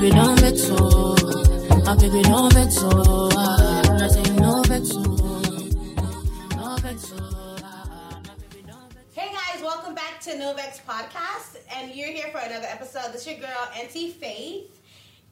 baby don't vex so. My baby don't vex so. I say no vex so. No vex so. My baby don't vex Hey guys, welcome back to No Vex Podcast, and you're here for another episode. This is your girl, NT Faith.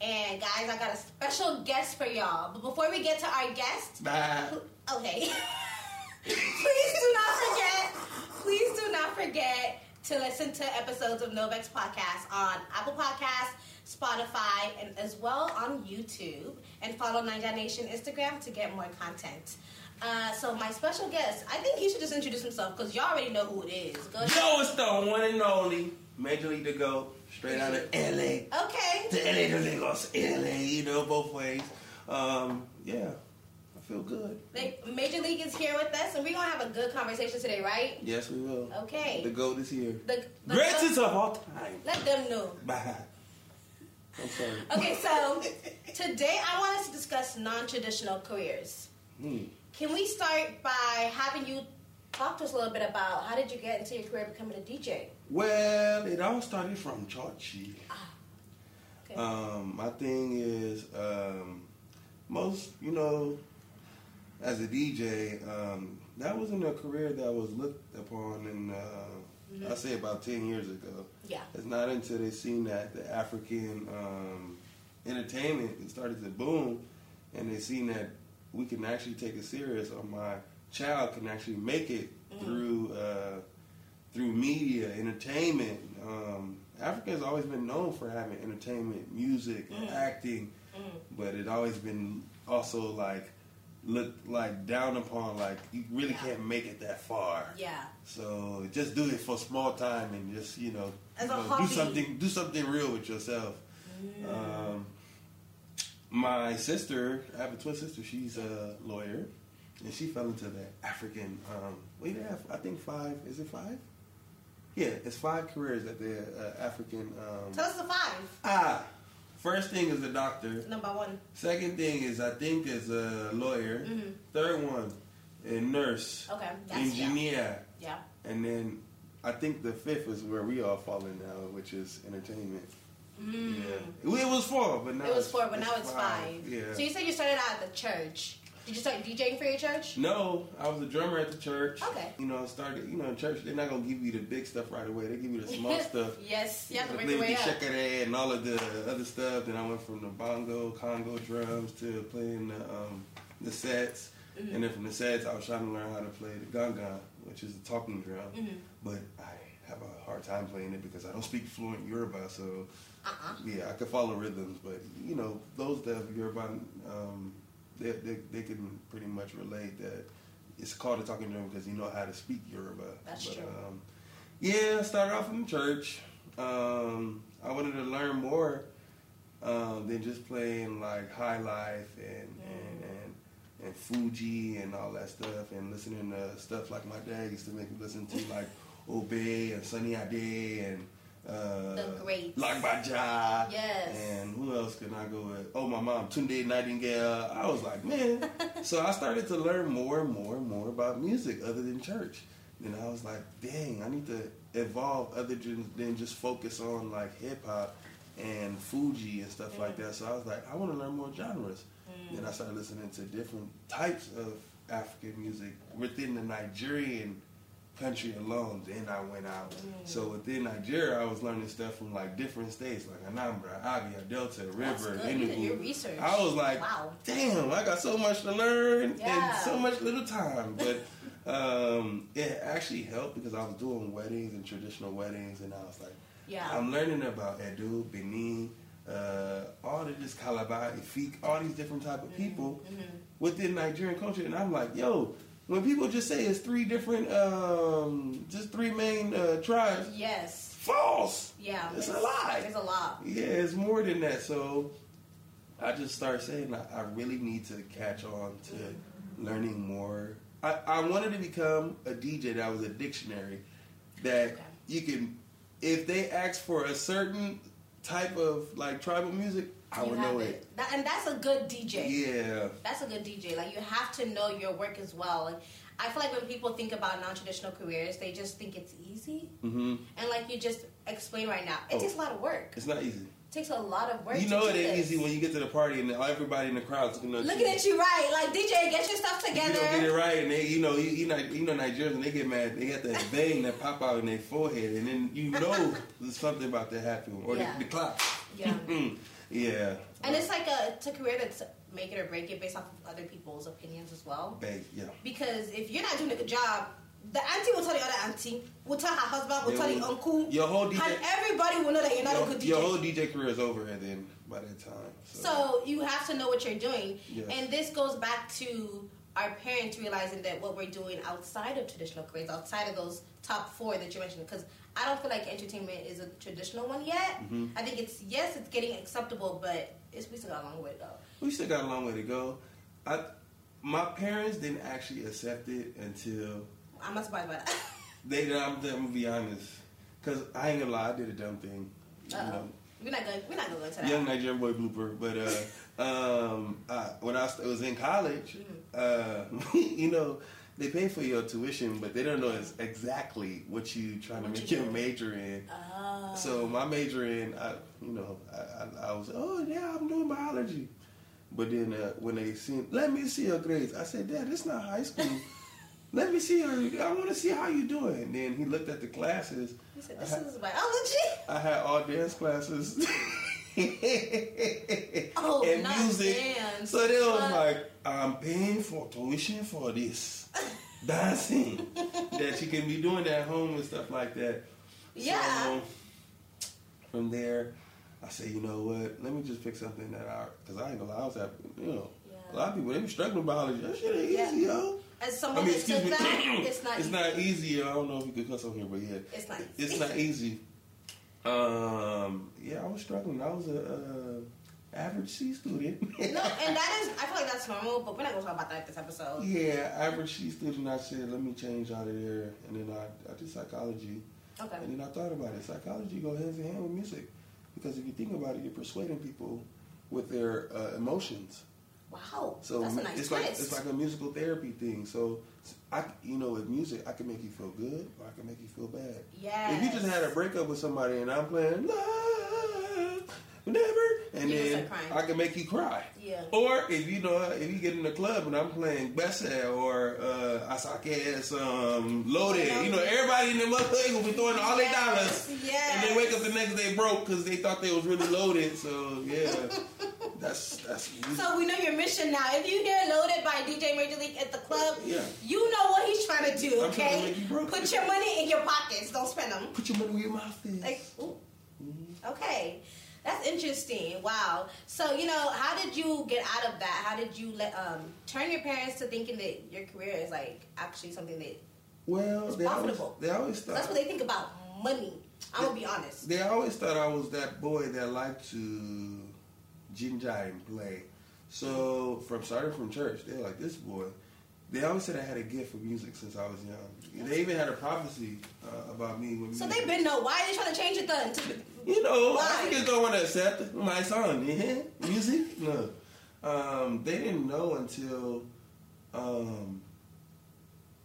And guys, I got a special guest for y'all. But before we get to our guest, Bye. okay. please do not forget, please do not forget to listen to episodes of No Vex Podcast on Apple Podcasts, Spotify, and as well on YouTube. And follow Ninja Nation Instagram to get more content. Uh, so my special guest, I think he should just introduce himself because y'all already know who it is. Go ahead. Yo, it's the one and only Major League to go straight out of LA. Okay. To LA to Lagos, LA, you know, both ways. Um, yeah, feel good. Like, Major League is here with us, and we're gonna have a good conversation today, right? Yes, we will. Okay. The GOAT is here. The, the Greatest of all time. Let them know. Bye. I'm sorry. Okay, so today I want us to discuss non-traditional careers. Hmm. Can we start by having you talk to us a little bit about how did you get into your career becoming a DJ? Well, it all started from Chachi. Okay. Um, my thing is, um, most, you know, as a DJ, um, that wasn't a career that was looked upon in, uh, I say about 10 years ago. yeah. It's not until they seen that the African um, entertainment started to boom, and they seen that we can actually take it serious, or my child can actually make it through uh, through media, entertainment. Um, Africa has always been known for having entertainment, music, and acting, but it always been also like looked like down upon, like you really Yeah. can't make it that far. Yeah. So just do it for a small time and just you know, you know, do something do something real with yourself. Um, my sister, I have a twin sister. She's a lawyer, and she fell into the African. Um, we have I think five. Is it five? Yeah, it's five careers that the uh, African. Um, Tell us the five. ah, first thing is a doctor. Number one. Second thing is I think is a lawyer. Mhm. Third one, a nurse, Okay. That's yeah. engineer. Yeah. And then I think the fifth is where we all fall in now, which is entertainment. Mm. Yeah, it was four, but now It was it's- four, but now it's five. Yeah. So you said you started out at the church. Did you start DJing for your church? no, I was a drummer at the church. Okay. You know, I started. You know, in church they're not gonna give you the big stuff right away. They give you the small stuff. yes. You have to work your way the up. and all of the other stuff. Then I went from the bongo, Congo drums to playing the um, the sets. Mm-hmm. And then from the sets, I was trying to learn how to play the gangan, which is the talking drum. Mm-hmm. But I have a hard time playing it because I don't speak fluent Yoruba. So Uh-uh. yeah, I could follow rhythms, but you know those that Yoruba, um, they, they they can pretty much relate that it's called a talking drum because you know how to speak Yoruba. That's but, true. Um, yeah, I started off in church. Um, I wanted to learn more um, than just playing like High Life and, and, and and Fuji and all that stuff and listening to stuff like my dad used to make me listen to like Obey and Sunny Ade and uh, The greats. Lagbaja. Yes. And who else can I go with? Oh, my mom, Tunde Nightingale. I was like, man. so I started to learn more and more and more about music other than church. Then I was like, dang, I need to evolve other than, than just focus on like hip hop and Fuji and stuff like that. So I was like, I want to learn more genres. Then I started listening to different types of African music within the Nigerian country alone. Then I went out. So within Nigeria, I was learning stuff from like different states, like Anambra, Abia, Delta, River, good. You did your Enugu. I was like, Wow. damn, I got so much to learn Yeah. and so much little time. But um, it actually helped because I was doing weddings and traditional weddings, and I was like, Yeah. I'm learning about Edo, Benin, uh, all of this Calabar, Efik, all these different type of people Mm-hmm. within Nigerian culture, and I'm like, yo, when people just say it's three different, um, just three main uh, tribes, Yes. false. Yeah. It's a lie. It's a lot. Yeah, it's more than that. So I just started saying I, I really need to catch on to learning more. I, I wanted to become a DJ that was a dictionary that Okay. you can, if they ask for a certain type of like tribal music, I would know it. That, and that's a good DJ. Yeah. That's a good DJ. Like you have to know your work as well. Like, I feel like when people think about non-traditional careers, they just think it's easy. hmm And like you just explained right now, it Oh. takes a lot of work. It's not easy. It takes a lot of work. You know it ain't easy when you get to the party and everybody in the crowd's looking at Looking at you right, like DJ, get your stuff You together. don't get it right, and they, you know, you, you know, you know, Nigerians, they get mad. They got that vein that pop out in their forehead, and then you know there's something about to happen, or Yeah. the, the clock. Yeah. yeah. And it's like a it's a career that's make it or break it based off of other people's opinions as well. Yeah. Because if you're not doing a good job, the auntie will tell the other auntie, will tell her husband, will tell the uncle, your whole DJ and everybody will know that you're not your, a good DJ. your whole DJ career is over, and then by that time, so, So you have to know what you're doing. Yes. And this goes back to our parents realizing that what we're doing outside of traditional careers, outside of those top four that you mentioned, because I don't feel like entertainment is a traditional one yet. Mhm. I think it's yes, it's getting acceptable, but it's we still got a long way to go. we still got a long way to go. I, my parents didn't actually accept it until I'm not surprised by that. they. I'm, I'm gonna be honest, because I ain't gonna lie, I did a dumb thing. Uh-oh. know, We're not going. We're not going to that. young Nigerian boy blooper. But uh, um, I, when I was in college, Mm-hmm. uh, you know, they pay for your tuition, but they don't know exactly what you trying to make you your major in. Oh. So my major in, I, you know, I, I, I was, oh yeah, I'm doing biology. But then uh, when they seen, let me see your grades. I said, Dad, it's not high school. let me see your. I want to see how you doing. And then he looked at the classes. He said, "This had- is biology." I had all dance classes. Oh, and not music. dance. So they was What? like, I'm paying for tuition for this. Dancing. that you can be doing at home and stuff like that. Yeah. So from there, I say, you know what? Let me just pick something that I, because I ain't gonna lie, I was at, you know, a lot of people, they be struggling with biology. That shit ain't Yeah. easy, yo. As I someone mean, that excuse me. that, it's not. it's easy. not easy. I don't know if you could cuss on here, but yeah. It's not. It's easy. not easy. Um, yeah, I was struggling. I was a uh, average C student. No, and that is. I feel like that's normal, but we're not gonna talk about that this episode. yeah, average C student. I said, let me change out of there, and then I, I did psychology, Okay. and then I thought about it. Psychology go hands in hand with music, because if you think about it, you're persuading people with their uh, emotions. Wow. So that's a nice it's twist. like it's like a musical therapy thing. So I, you know, with music, I can make you feel good, or I can make you feel bad. yes. If you just had a breakup with somebody and I'm playing love, whatever, and You then. I can make you cry. Yeah. Or if you know, if you get in the club and I'm playing Bessa or uh, Asake's um, Loaded, you know, everybody in the motherfucker will be throwing all their dollars. Yes. And they wake up the next day broke because they thought they was really loaded. So yeah, that's that's. So we know your mission now. If you hear "Loaded" by DJ Major League at the club, Yeah. you know what he's trying to do. I'm trying to Okay, you put your money in your pockets. Don't spend them. Put your money where your mouth is. Like, ooh. okay, that's interesting. Wow. So you know, how did you get out of that? How did you let um turn your parents to thinking that your career is like actually something that well, they always, profitable. they always thought. that's what they think about money. I'm gonna be honest. They always thought I was that boy that liked to ginger and play. So from starting from church, they're like this boy. They always said I had a gift for music since I was young. They even had a prophecy uh, about me. With So music. they've been know why are they trying to change it then? You know, Why? Africans don't want to accept my song. Yeah, music. No, um, they didn't know until um,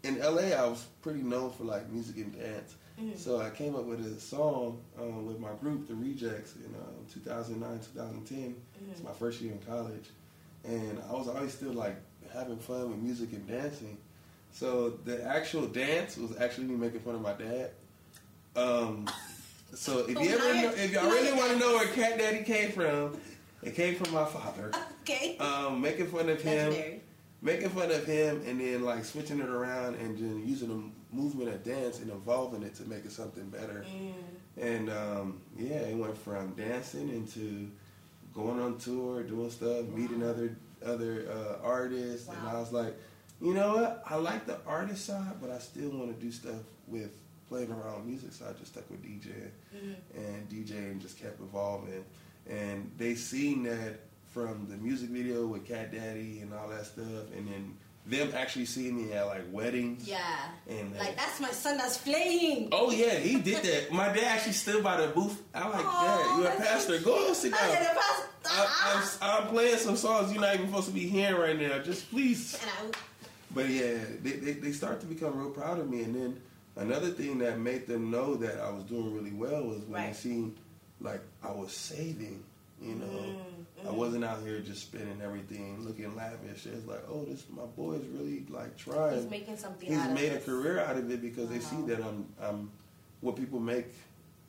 in LA. I was pretty known for like music and dance. Mhm. So I came up with a song um, with my group, The Rejects, in um, 2009, 2010. It's my first year in college, and I was always still like having fun with music and dancing. So the actual dance was actually me making fun of my dad. Um, so if you Oh, ever, now know, you're- if y'all really want to know where Cat Daddy came from, it came from my father. okay. Um, making fun of him, making fun of him, and then like switching it around and then using the movement of dance and evolving it to make it something better. Mm. And um, yeah, it went from dancing into going on tour, doing stuff, meeting other other uh, artists, and I was like, you know what? I like the artist side, but I still want to do stuff with playing around with music. So I just stuck with DJ Mhm. and DJ and just kept evolving. And they seen that from the music video with Cat Daddy and all that stuff, and then them actually seeing me at like weddings. Yeah. And Like that's my son that's playing. Oh yeah, he did that. My dad actually stood by the booth. I like that. You're a pastor. so Go sit I down. said, "The pastor- I, ah." I'm, I'm playing some songs you're not even supposed to be hearing right now. Just please. I, But yeah, they, they, they start to become real proud of me. And then another thing that made them know that I was doing really well was when they Right. seen like I was saving. You know, Mm, I wasn't out here just spending everything, looking lavish. It's like, oh, this my boy's really like trying. He's making something He's out of made a career out of it because they see that I'm, I'm what people make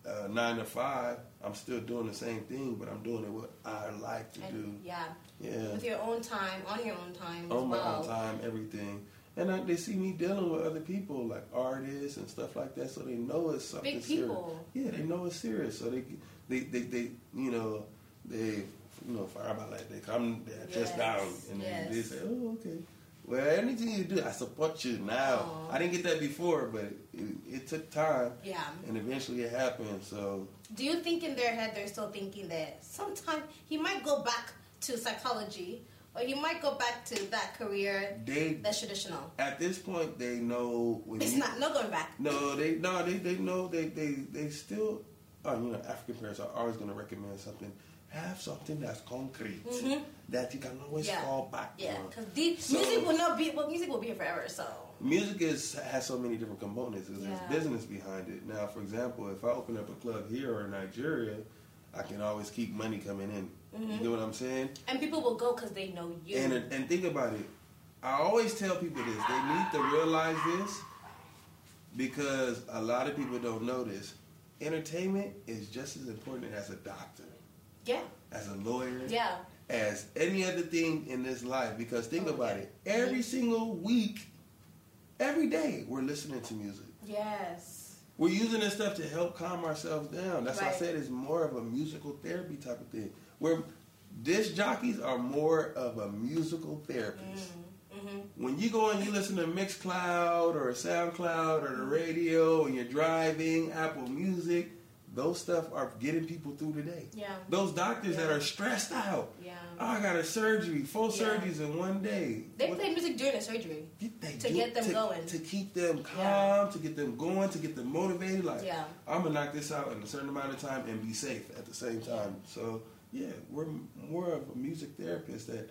uh, nine to five. I'm still doing the same thing, but I'm doing it what I like to do. Yeah, Yeah, with your own time, on your own time on my well. own time, everything. And I, they see me dealing with other people, like artists and stuff like that, so they know it's something Big serious. people. Yeah, they know it's serious. So they, they, they, they you know, they, you know, fire about like they come, they're just Yes, down, and then they say, oh, okay. Well, anything you do, I support you now. Aw. I didn't get that before, but it, it took time, Yeah. and eventually it happened. So Do you think in their head they're still thinking that sometime he might go back to psychology or he might go back to that career they, that's traditional? at this point, they know when It's you, not, no going back. No, they no, they they know they they they still. Oh, you know, African parents are always going to recommend something. Have something that's concrete Mhm. that you can always Yeah. fall back Yeah, on. because So- music will not be, well, music will be here forever, so. Music is has so many different components. Yeah. There's business behind it. Now, for example, if I open up a club here or in Nigeria, I can always keep money coming in. Mm-hmm. You know what I'm saying? And people will go because they know you. And and think about it. I always tell people this. They need to realize this because a lot of people don't know this. Entertainment is just as important as a doctor, yeah, as a lawyer, yeah. as any other thing in this life. Because think Oh, about yeah. it. Every single week, every day, we're listening to music. Yes. We're using this stuff to help calm ourselves down. That's why I said it's more of a musical therapy type of thing. Where disc jockeys are more of a musical therapist. hmm When you go and you listen to Mixcloud or SoundCloud or the radio and you're driving, Apple Music, those stuff are getting people through today. Yeah. Those doctors that are stressed out. Yeah. Oh, I got a surgery, four Yeah. surgeries in one day. They What- play music during the surgery. they to do- get them to, going. to keep them calm, Yeah. to get them going, to get them motivated. Like Yeah. I'm gonna knock this out in a certain amount of time and be safe at the same time. So yeah, we're more of a music therapist that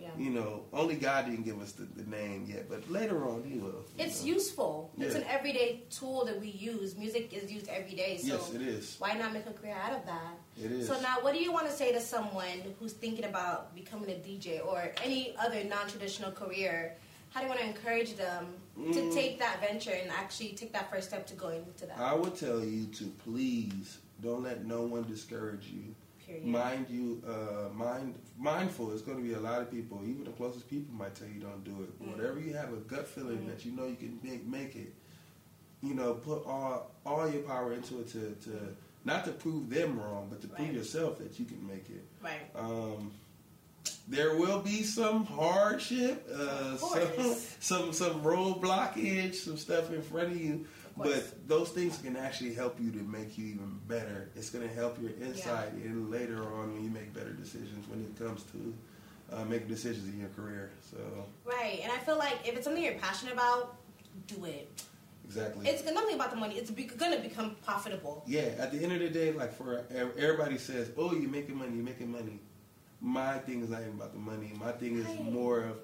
Yeah. you know only God didn't give us the, the name yet, but later on He will. It's know. useful. It's an everyday tool that we use. Music is used every day. So Yes, it is. why not make a career out of that? It is. So now, what do you want to say to someone who's thinking about becoming a DJ or any other non-traditional career? How do you want to encourage them to Mm. take that venture and actually take that first step to going into that? I would tell you to please don't let no one discourage you. Period. Mind you, uh, mind mindful. It's going to be a lot of people. Even the closest people might tell you don't do it. But Mm. Whatever you have a gut feeling Mm. that you know you can make, make it. You know, put all all your power into it to, to not to prove them wrong, but to prove yourself that you can make it. right. Um, there will be some hardship, uh, some, some some road blockage, some stuff in front of you. But those things can actually help you to make you even better. It's going to help your insight and later on when you make better decisions when it comes to uh, making decisions in your career. So Right. And I feel like if it's something you're passionate about, do it. exactly. It's nothing about the money. It's be- going to become profitable. yeah, at the end of the day, like for everybody says, "Oh, you're making money, you're making money." My thing is not even about the money. My thing is more of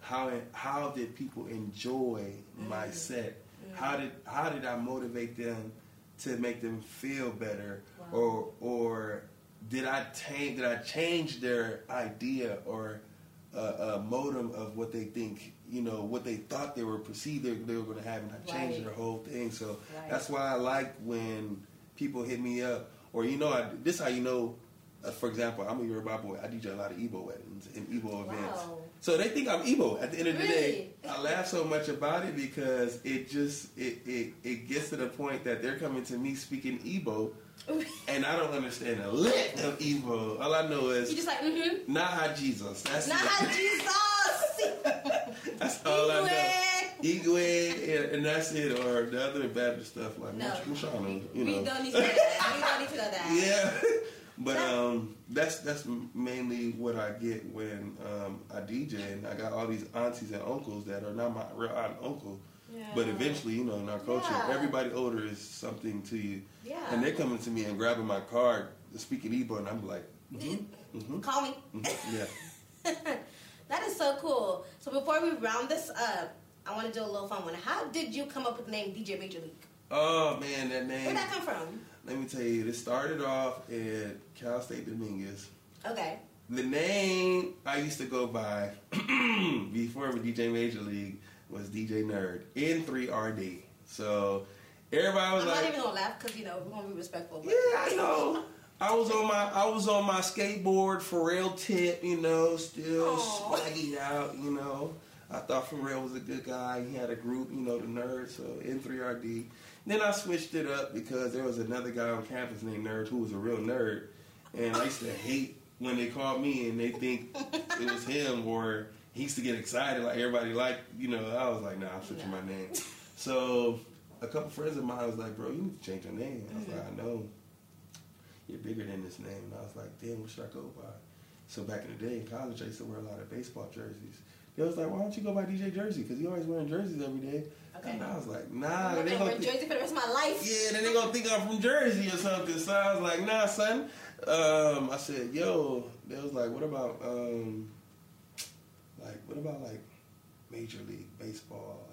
how how did people enjoy my Mm. set? How did how did I motivate them to make them feel better, Wow. or or did I change did I change their idea or uh, uh, modem of what they think you know what they thought they were perceived they, they were going to have, and I changed Right. their whole thing. So Right. that's why I like when people hit me up, or you know, I, this how you know. Uh, for example, I'm a Yoruba boy. I DJ a lot of Igbo weddings and Igbo events. Wow. So they think I'm Igbo. At the end of the day, I laugh so much about it because it just it, it it gets to the point that they're coming to me speaking Igbo, and I don't understand a lick of Igbo. All I know is You just like, mm-hmm. Naha Jesus. That's Nah, it. Jesus! That's all I know. Igwe. Igwe, and, and that's it. Or the other Baptist stuff like No. Mushano, you we know. don't need to know that. We don't need to know that. yeah. But um, that's that's mainly what I get when um, I DJ, and I got all these aunties and uncles that are not my real aunt and uncle. Yeah. But eventually, you know, in our culture, Yeah. everybody older is something to you. Yeah. And they're coming to me and grabbing my card, speaking Igbo, and I'm like, mm-hmm, mm-hmm, Call me. yeah. that is so cool. So before we round this up, I want to do a little fun one. How did you come up with the name DJ Major League? Oh man, that name. Where'd that come from? Let me tell you, it started off at Cal State Dominguez. Okay. The name I used to go by before with DJ Major League was DJ Nerd N3RD. So everybody was I'm like, not even gonna laugh because you know we're gonna be respectful. Yeah, I know. I was on my I was on my skateboard, Pharrell tip, you know, still Aw. swaggy out, you know. I thought Pharrell was a good guy. He had a group, you know, the Nerds, so N3RD. Then I switched it up because there was another guy on campus named Nerd who was a real nerd, and I used to hate when they called me and they think it was him or he used to get excited like everybody liked, you know. I was like, nah, I'm switching my name. So a couple friends of mine was like, bro, you need to change your name. I was like, I know you're bigger than this name. And I was like, damn, what should I go by? So back in the day in college, I used to wear a lot of baseball jerseys. They was like, why don't you go by DJ Jersey? Because you always wearing jerseys every day. Okay. And I was like, I'm nah. They gonna wear jersey for the rest of my life. yeah, then they gonna think I'm from Jersey or something. So I was like, nah, son. Um, I said, yo. They was like, what about um, like what about like Major League Baseball,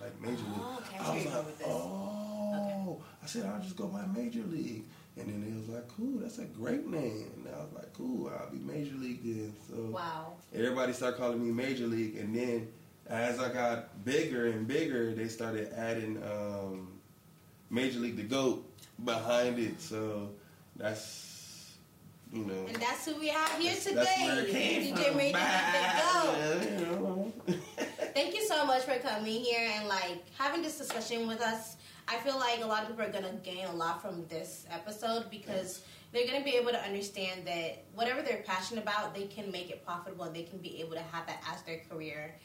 like like Major League? Oh, okay, I was like, going with this. oh. I said, I'll just go by Major League. And then they was like, cool, that's a great name. And I was like, cool, I'll be Major League then. So Wow. everybody started calling me Major League, and then as I got bigger and bigger, they started adding um, Major League the Goat behind it. So that's you know. And that's who we have here that's- today. that's where it came DJ. Major. League The Goat. Yeah, you know. Thank you so much for coming here and like having this discussion with us. I feel like a lot of people are gonna gain a lot from this episode because they're gonna be able to understand that whatever they're passionate about, they can make it profitable. They can be able to have that as their career.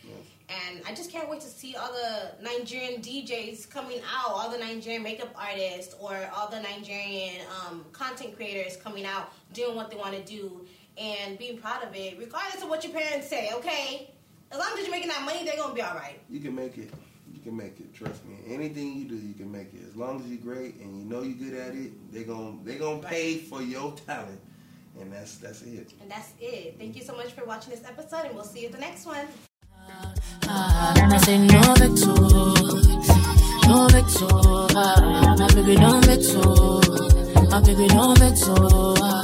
And I just can't wait to see all the Nigerian DJs coming out, all the Nigerian makeup artists, or all the Nigerian um, content creators coming out doing what they want to do and being proud of it, regardless of what your parents say. Okay, as long as you're making that money, they're gonna be all right. You can make it. You can make it. Trust me. Anything you do, you can make it. As long as you're great and you know you're good at it, they're gonna they gonna pay for your talent, and that's that's it. And that's it. Thank you so much for watching this episode, and we'll see you at the next one. And I say no vex, no vex, ah, my baby no vex, my baby no vex.